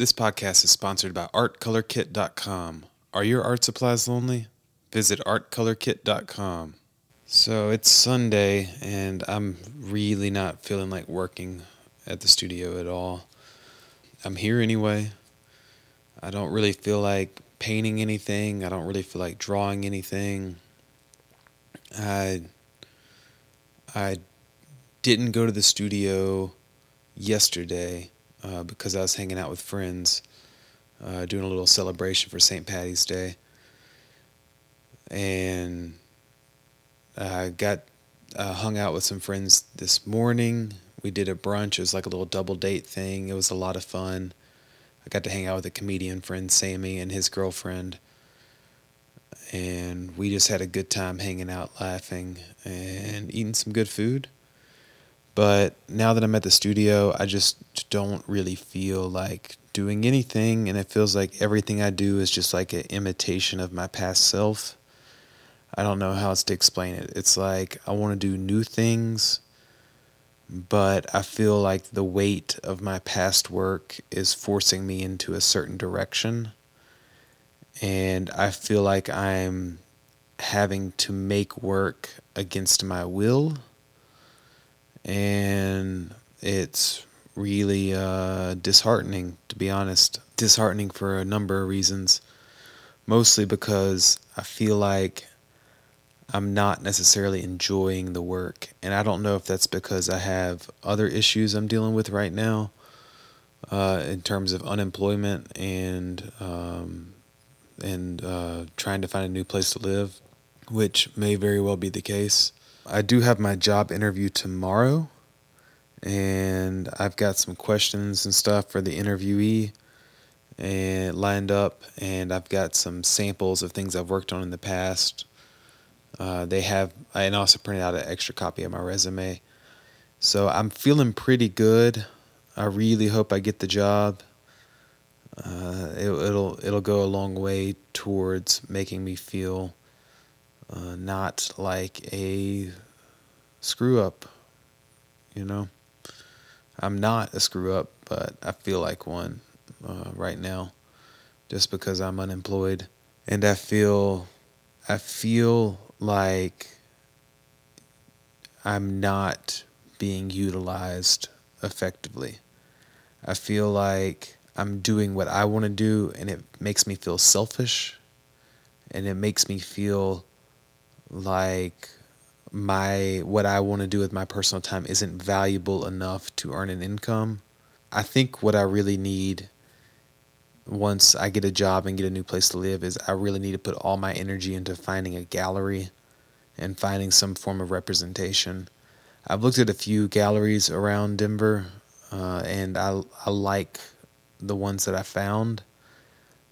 This podcast is sponsored by ArtColorKit.com. Are your art supplies lonely? Visit ArtColorKit.com. So it's Sunday, and I'm really not feeling like working at the studio at all. I'm here anyway. I don't really feel like painting anything. I don't really feel like drawing anything. I I didn't go to the studio yesterday uh, because I was hanging out with friends, uh, doing a little celebration for St. Patty's Day, and I got uh, hung out with some friends this morning. We did a brunch. It was like a little double date thing. It was a lot of fun. I got to hang out with a comedian friend, Sammy, and his girlfriend and we just had a good time hanging out, laughing, and eating some good food. But now that I'm at the studio, I just don't really feel like doing anything, and it feels like everything I do is just like an imitation of my past self. I don't know how else to explain it. It's like I want to do new things, but I feel like the weight of my past work is forcing me into a certain direction and I feel like I'm having to make work against my will, and it's really uh, disheartening, to be honest. Disheartening for a number of reasons, mostly because I feel like I'm not necessarily enjoying the work, and I don't know if that's because I have other issues I'm dealing with right now. Uh, in terms of unemployment and um, and uh, trying to find a new place to live, which may very well be the case. I do have my job interview tomorrow, and I've got some questions and stuff for the interviewee and lined up, and I've got some samples of things I've worked on in the past. Uh, they have, and also printed out an extra copy of my resume. So I'm feeling pretty good. I really hope I get the job uh, it, will it'll go a long way towards making me feel uh, not like a screw up. You know, I'm not a screw up, but I feel like one uh, right now, just because I'm unemployed, and I feel I feel like I'm not being utilized effectively. I feel like I'm doing what I want to do and it makes me feel selfish and it makes me feel like my what I want to do with my personal time isn't valuable enough to earn an income. I think what I really need once I get a job and get a new place to live is I really need to put all my energy into finding a gallery and finding some form of representation. I've looked at a few galleries around Denver, uh, and I I like the ones that I found.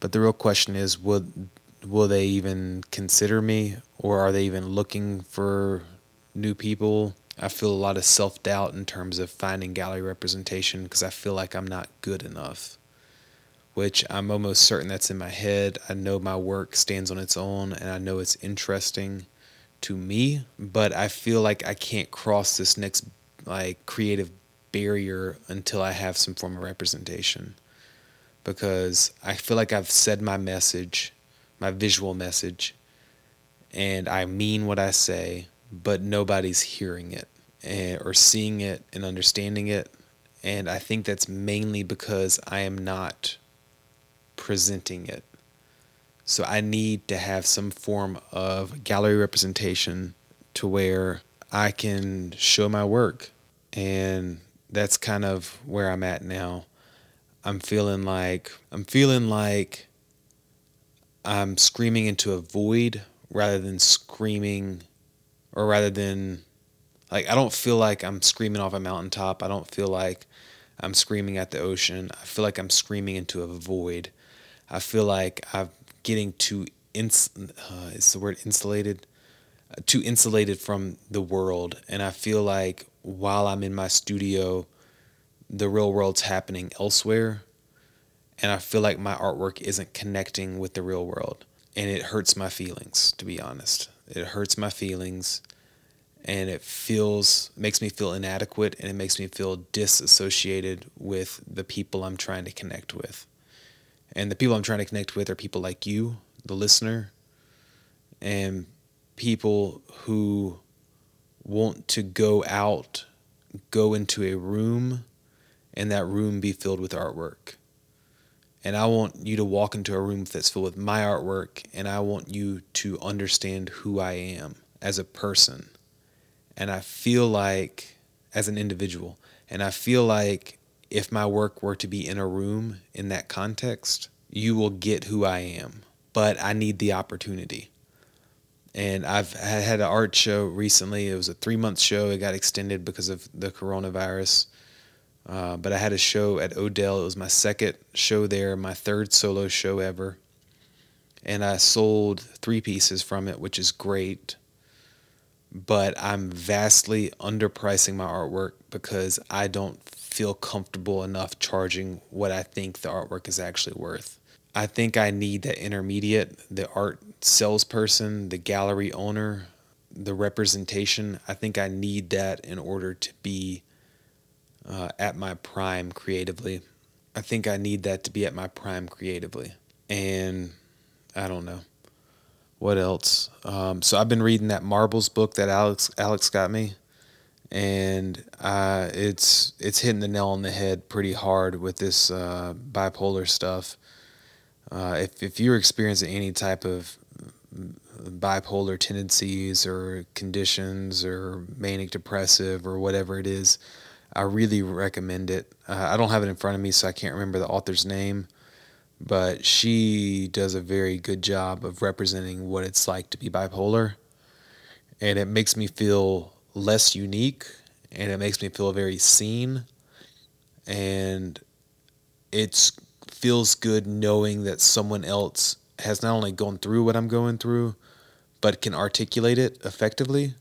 But the real question is, will will they even consider me, or are they even looking for new people? I feel a lot of self doubt in terms of finding gallery representation because I feel like I'm not good enough. Which I'm almost certain that's in my head. I know my work stands on its own and I know it's interesting to me, but I feel like I can't cross this next like creative barrier until I have some form of representation because I feel like I've said my message, my visual message, and I mean what I say, but nobody's hearing it and, or seeing it and understanding it. And I think that's mainly because I am not presenting it. So I need to have some form of gallery representation to where I can show my work. And that's kind of where I'm at now. I'm feeling like I'm feeling like I'm screaming into a void rather than screaming or rather than like I don't feel like I'm screaming off a mountaintop. I don't feel like I'm screaming at the ocean. I feel like I'm screaming into a void. I feel like I'm getting too ins uh, is the word insulated uh, too insulated from the world and I feel like while I'm in my studio the real world's happening elsewhere and I feel like my artwork isn't connecting with the real world and it hurts my feelings to be honest it hurts my feelings and it feels makes me feel inadequate and it makes me feel disassociated with the people I'm trying to connect with And the people I'm trying to connect with are people like you, the listener, and people who want to go out, go into a room, and that room be filled with artwork. And I want you to walk into a room that's filled with my artwork, and I want you to understand who I am as a person. And I feel like, as an individual, and I feel like if my work were to be in a room in that context, you will get who I am. But I need the opportunity. And I've had an art show recently. It was a three month show. It got extended because of the coronavirus. Uh, but I had a show at Odell. It was my second show there, my third solo show ever. And I sold three pieces from it, which is great. But I'm vastly underpricing my artwork because I don't feel comfortable enough charging what I think the artwork is actually worth. I think I need the intermediate, the art salesperson, the gallery owner, the representation. I think I need that in order to be uh, at my prime creatively. I think I need that to be at my prime creatively. And I don't know. What else? Um, so I've been reading that Marbles book that Alex Alex got me, and uh, it's it's hitting the nail on the head pretty hard with this uh, bipolar stuff. Uh, if if you're experiencing any type of bipolar tendencies or conditions or manic depressive or whatever it is, I really recommend it. Uh, I don't have it in front of me, so I can't remember the author's name, but she does a very good job of representing what it's like to be bipolar. And it makes me feel less unique and it makes me feel very seen. And it feels good knowing that someone else has not only gone through what I'm going through, but can articulate it effectively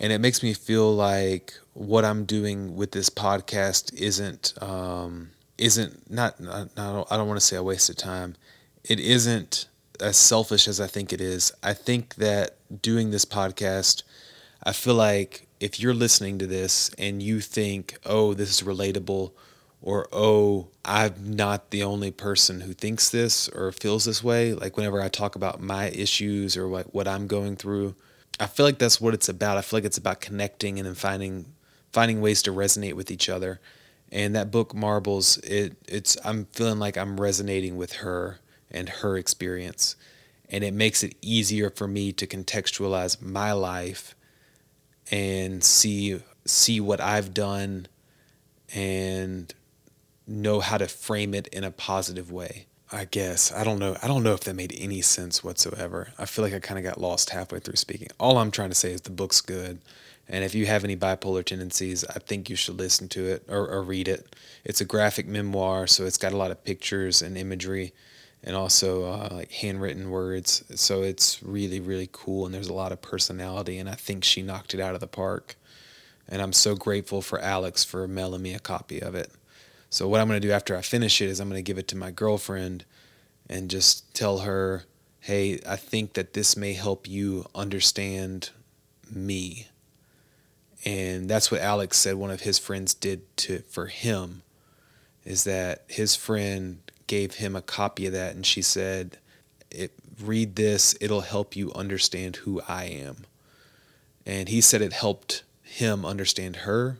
and it makes me feel like what I'm doing with this podcast isn't um, isn't not, not, not I don't want to say a waste of time. It isn't as selfish as I think it is. I think that doing this podcast, I feel like if you're listening to this and you think, "Oh, this is relatable," or "Oh, I'm not the only person who thinks this or feels this way," like whenever I talk about my issues or what what I'm going through, I feel like that's what it's about. I feel like it's about connecting and then finding finding ways to resonate with each other. And that book Marbles, it it's I'm feeling like I'm resonating with her and her experience. And it makes it easier for me to contextualize my life and see see what I've done and know how to frame it in a positive way. I guess I don't know. I don't know if that made any sense whatsoever. I feel like I kind of got lost halfway through speaking. All I'm trying to say is the book's good, and if you have any bipolar tendencies, I think you should listen to it or, or read it. It's a graphic memoir, so it's got a lot of pictures and imagery, and also uh, like handwritten words. So it's really really cool, and there's a lot of personality, and I think she knocked it out of the park. And I'm so grateful for Alex for mailing me a copy of it. So what I'm going to do after I finish it is I'm going to give it to my girlfriend and just tell her, "Hey, I think that this may help you understand me." And that's what Alex said one of his friends did to for him is that his friend gave him a copy of that and she said, "Read this, it'll help you understand who I am." And he said it helped him understand her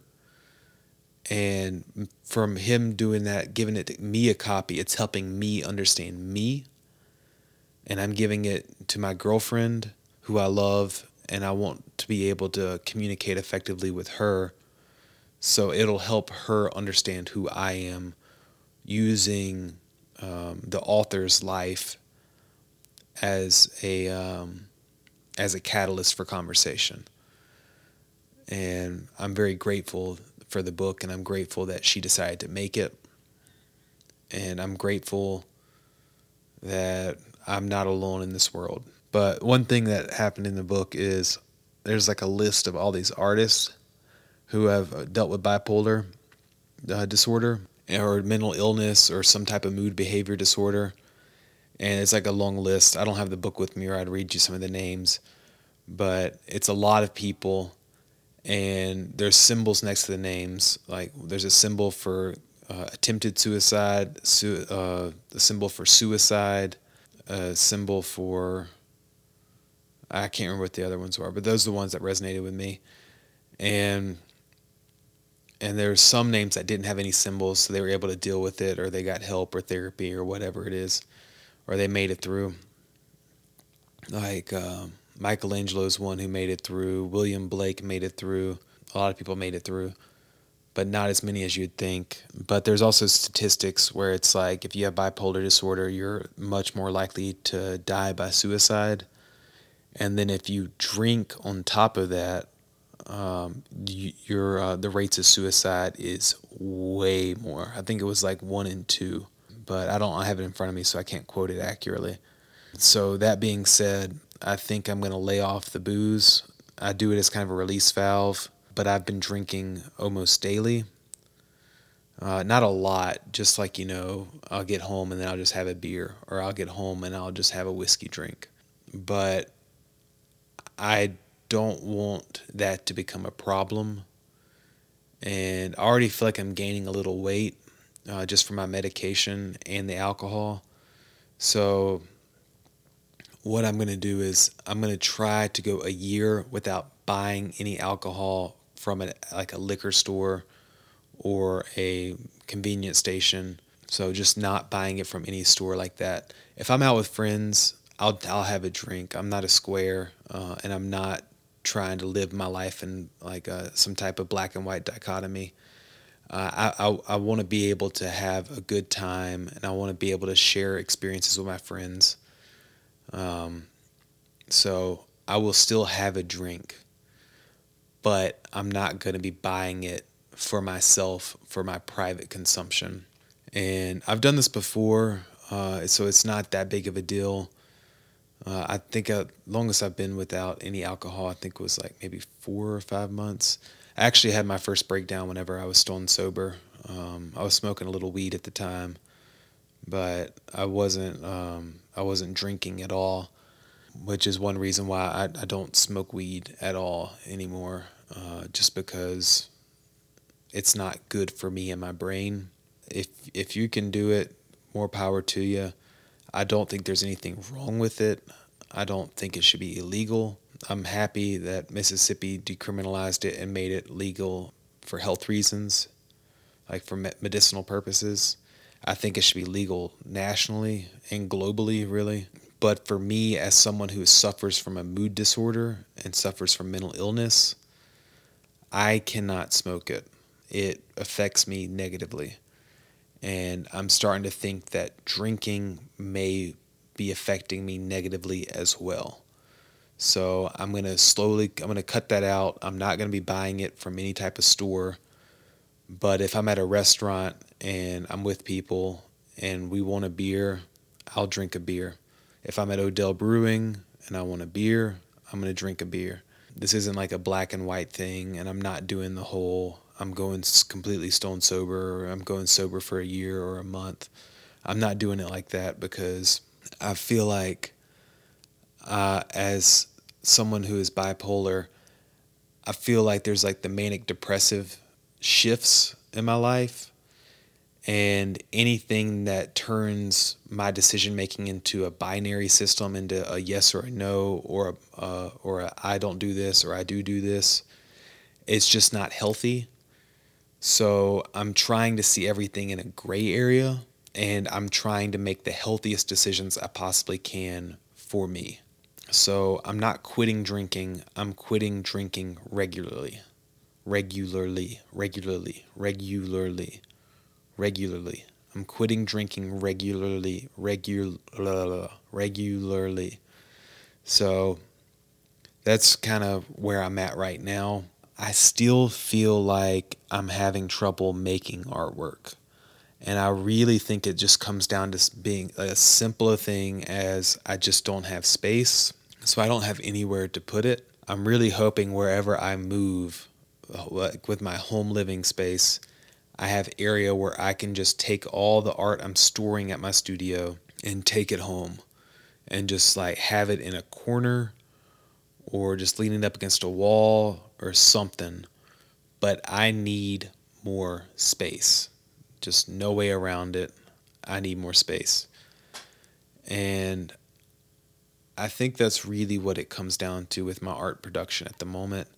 and from him doing that giving it to me a copy it's helping me understand me. And i'm giving it to my girlfriend who i love and i want to be able to communicate effectively with her. So it'll help her understand who i am using um, the author's life as a um, as a catalyst for conversation. And i'm very grateful for the book, and I'm grateful that she decided to make it. And I'm grateful that I'm not alone in this world. But one thing that happened in the book is there's like a list of all these artists who have dealt with bipolar uh, disorder or mental illness or some type of mood behavior disorder. And it's like a long list. I don't have the book with me or I'd read you some of the names, but it's a lot of people and there's symbols next to the names. Like there's a symbol for uh, attempted suicide, su- uh, the symbol for suicide, a symbol for I can't remember what the other ones were, but those are the ones that resonated with me. And and there's some names that didn't have any symbols, so they were able to deal with it, or they got help or therapy or whatever it is, or they made it through. Like um, Michelangelo's one who made it through. William Blake made it through. A lot of people made it through, but not as many as you'd think. But there's also statistics where it's like if you have bipolar disorder, you're much more likely to die by suicide. And then if you drink on top of that, um, your uh, the rates of suicide is way more. I think it was like one in two, but I don't I have it in front of me, so I can't quote it accurately. So that being said, I think I'm gonna lay off the booze. I do it as kind of a release valve, but I've been drinking almost daily. Uh, not a lot, just like you know, I'll get home and then I'll just have a beer, or I'll get home and I'll just have a whiskey drink. But I don't want that to become a problem. And I already feel like I'm gaining a little weight uh, just from my medication and the alcohol. So, what I'm going to do is I'm going to try to go a year without buying any alcohol from a, like a liquor store or a convenience station. So, just not buying it from any store like that. If I'm out with friends, I'll, I'll have a drink. I'm not a square uh, and I'm not trying to live my life in like uh, some type of black and white dichotomy. Uh, I, I, I want to be able to have a good time and I want to be able to share experiences with my friends. Um, so I will still have a drink, but I'm not going to be buying it for myself for my private consumption. And I've done this before, uh, so it's not that big of a deal. Uh, I think uh, longest I've been without any alcohol, I think was like maybe four or five months. I actually had my first breakdown whenever I was stone sober. Um, I was smoking a little weed at the time, but I wasn't um, I wasn't drinking at all, which is one reason why I, I don't smoke weed at all anymore. Uh, just because it's not good for me and my brain. If if you can do it, more power to you. I don't think there's anything wrong with it. I don't think it should be illegal. I'm happy that Mississippi decriminalized it and made it legal for health reasons, like for medicinal purposes. I think it should be legal nationally and globally, really. But for me, as someone who suffers from a mood disorder and suffers from mental illness, I cannot smoke it. It affects me negatively. And I'm starting to think that drinking may be affecting me negatively as well. So I'm going to slowly, I'm going to cut that out. I'm not going to be buying it from any type of store. But if I'm at a restaurant and I'm with people and we want a beer, I'll drink a beer. If I'm at Odell Brewing and I want a beer, I'm going to drink a beer. This isn't like a black and white thing, and I'm not doing the whole I'm going completely stone sober, or I'm going sober for a year or a month. I'm not doing it like that because I feel like, uh, as someone who is bipolar, I feel like there's like the manic depressive shifts in my life. And anything that turns my decision making into a binary system, into a yes or a no, or a, uh, or a I don't do this or I do do this, it's just not healthy. So I'm trying to see everything in a gray area and I'm trying to make the healthiest decisions I possibly can for me. So I'm not quitting drinking, I'm quitting drinking regularly. Regularly, regularly, regularly, regularly. I'm quitting drinking regularly, regular, regularly. So that's kind of where I'm at right now. I still feel like I'm having trouble making artwork. And I really think it just comes down to being a simpler thing as I just don't have space. So I don't have anywhere to put it. I'm really hoping wherever I move, Uh, like with my home living space, I have area where I can just take all the art I'm storing at my studio and take it home and just like have it in a corner or just leaning up against a wall or something, but I need more space. Just no way around it. I need more space. And I think that's really what it comes down to with my art production at the moment.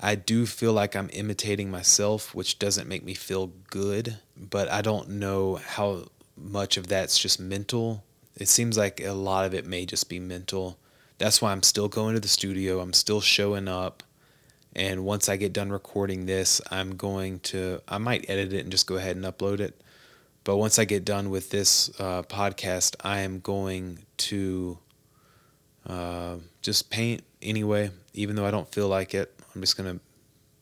I do feel like I'm imitating myself, which doesn't make me feel good, but I don't know how much of that's just mental. It seems like a lot of it may just be mental. That's why I'm still going to the studio, I'm still showing up. And once I get done recording this, I'm going to, I might edit it and just go ahead and upload it. But once I get done with this uh, podcast, I am going to uh, just paint anyway, even though I don't feel like it. I'm just gonna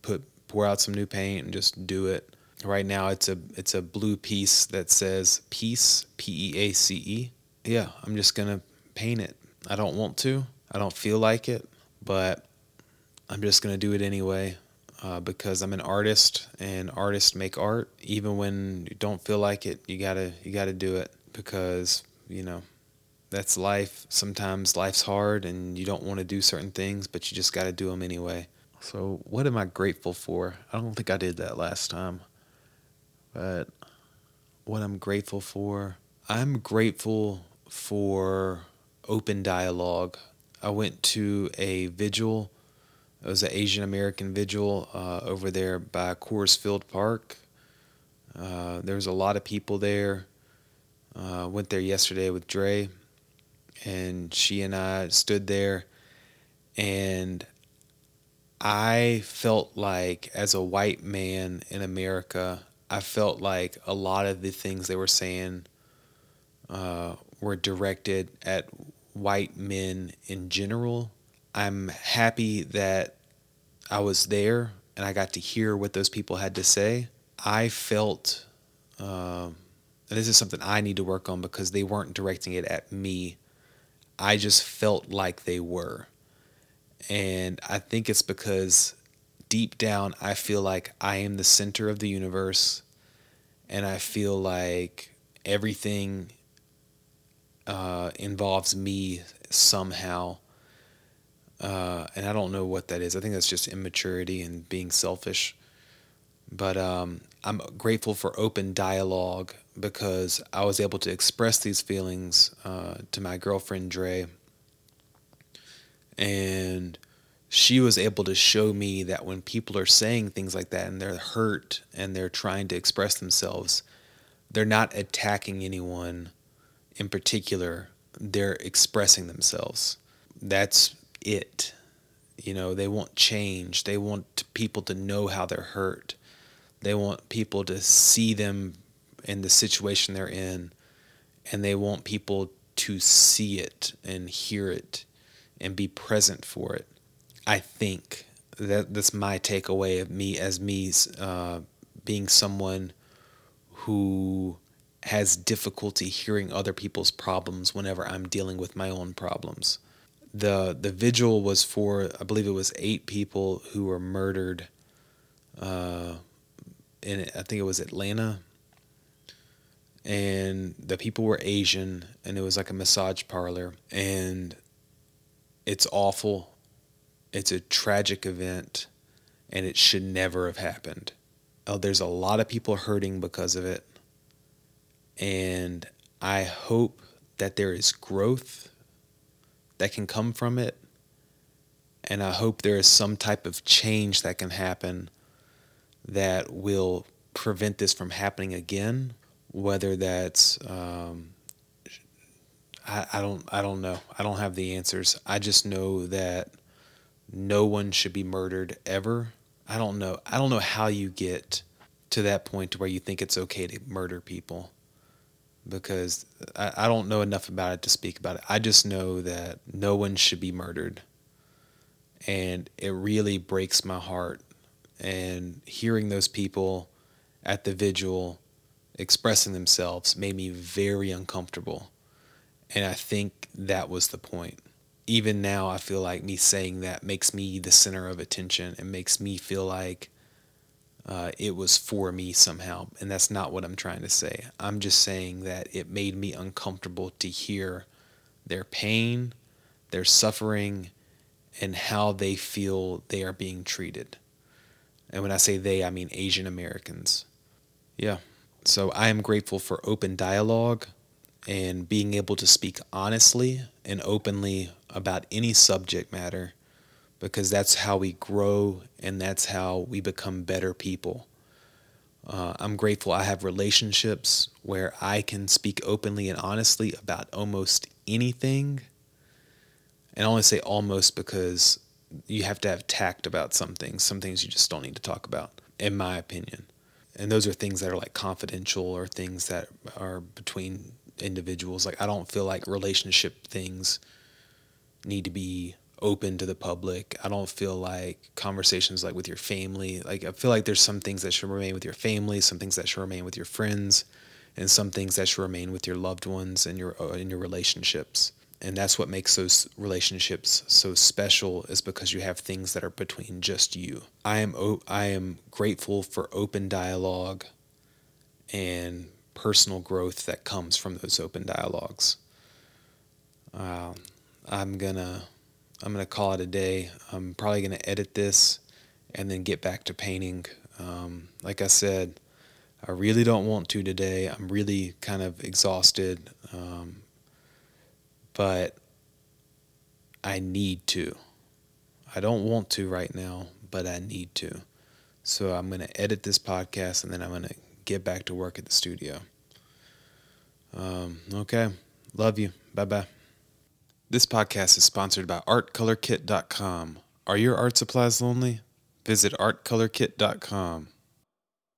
put pour out some new paint and just do it. Right now, it's a it's a blue piece that says peace P E A C E. Yeah, I'm just gonna paint it. I don't want to. I don't feel like it, but I'm just gonna do it anyway uh, because I'm an artist and artists make art. Even when you don't feel like it, you gotta you gotta do it because you know that's life. Sometimes life's hard and you don't want to do certain things, but you just gotta do them anyway. So what am I grateful for? I don't think I did that last time, but what I'm grateful for, I'm grateful for open dialogue. I went to a vigil it was an Asian American vigil uh, over there by Coors Field Park. Uh, there was a lot of people there. Uh, went there yesterday with Dre, and she and I stood there, and I felt like, as a white man in America, I felt like a lot of the things they were saying uh, were directed at white men in general I'm happy that I was there and I got to hear what those people had to say. I felt, uh, and this is something I need to work on because they weren't directing it at me. I just felt like they were. And I think it's because deep down, I feel like I am the center of the universe. And I feel like everything uh, involves me somehow uh, and I don't know what that is. I think that's just immaturity and being selfish. But um, I'm grateful for open dialogue because I was able to express these feelings uh, to my girlfriend Dre, and she was able to show me that when people are saying things like that and they're hurt and they're trying to express themselves, they're not attacking anyone in particular. They're expressing themselves. That's it. You know, they want change. They want people to know how they're hurt. They want people to see them in the situation they're in. And they want people to see it and hear it and be present for it. I think that that's my takeaway of me as me uh, being someone who has difficulty hearing other people's problems whenever I'm dealing with my own problems the the vigil was for I believe it was eight people who were murdered. Uh, in I think it was Atlanta. And the people were Asian, and it was like a massage parlor, and it's awful. It's a tragic event, and it should never have happened. Oh, there's a lot of people hurting because of it, and I hope that there is growth that can come from it. And I hope there is some type of change that can happen that will prevent this from happening again. Whether that's, um, I, I don't, I don't know. I don't have the answers. I just know that no one should be murdered ever. I don't know. I don't know how you get to that point to where you think it's okay to murder people because I, I don't know enough about it to speak about it. I just know that no one should be murdered. And it really breaks my heart. And hearing those people at the vigil expressing themselves made me very uncomfortable. And I think that was the point. Even now, I feel like me saying that makes me the center of attention and makes me feel like uh, it was for me somehow. And that's not what I'm trying to say. I'm just saying that it made me uncomfortable to hear their pain, their suffering, and how they feel they are being treated. And when I say they, I mean Asian Americans. Yeah. So I am grateful for open dialogue and being able to speak honestly and openly about any subject matter because that's how we grow and that's how we become better people. Uh, I'm grateful I have relationships where I can speak openly and honestly about almost anything. And I only say almost because you have to have tact about some things. Some things you just don't need to talk about, in my opinion. And those are things that are like confidential or things that are between individuals. Like, I don't feel like relationship things need to be open to the public. I don't feel like conversations like with your family, like I feel like there's some things that should remain with your family, some things that should remain with your friends, and some things that should remain with your loved ones and your uh, your relationships. And that's what makes those relationships so special is because you have things that are between just you. I am I am grateful for open dialogue and personal growth that comes from those open dialogues. Um, I'm gonna I'm gonna call it a day. I'm probably gonna edit this and then get back to painting. Um, like I said, I really don't want to today. I'm really kind of exhausted, um, but I need to. I don't want to right now, but I need to. So I'm to edit this podcast and then I'm to get back to work at the studio. Um, okay. Love you. Bye bye. This podcast is sponsored by ArtColorKit.com. Are your art supplies lonely? Visit ArtColorKit.com.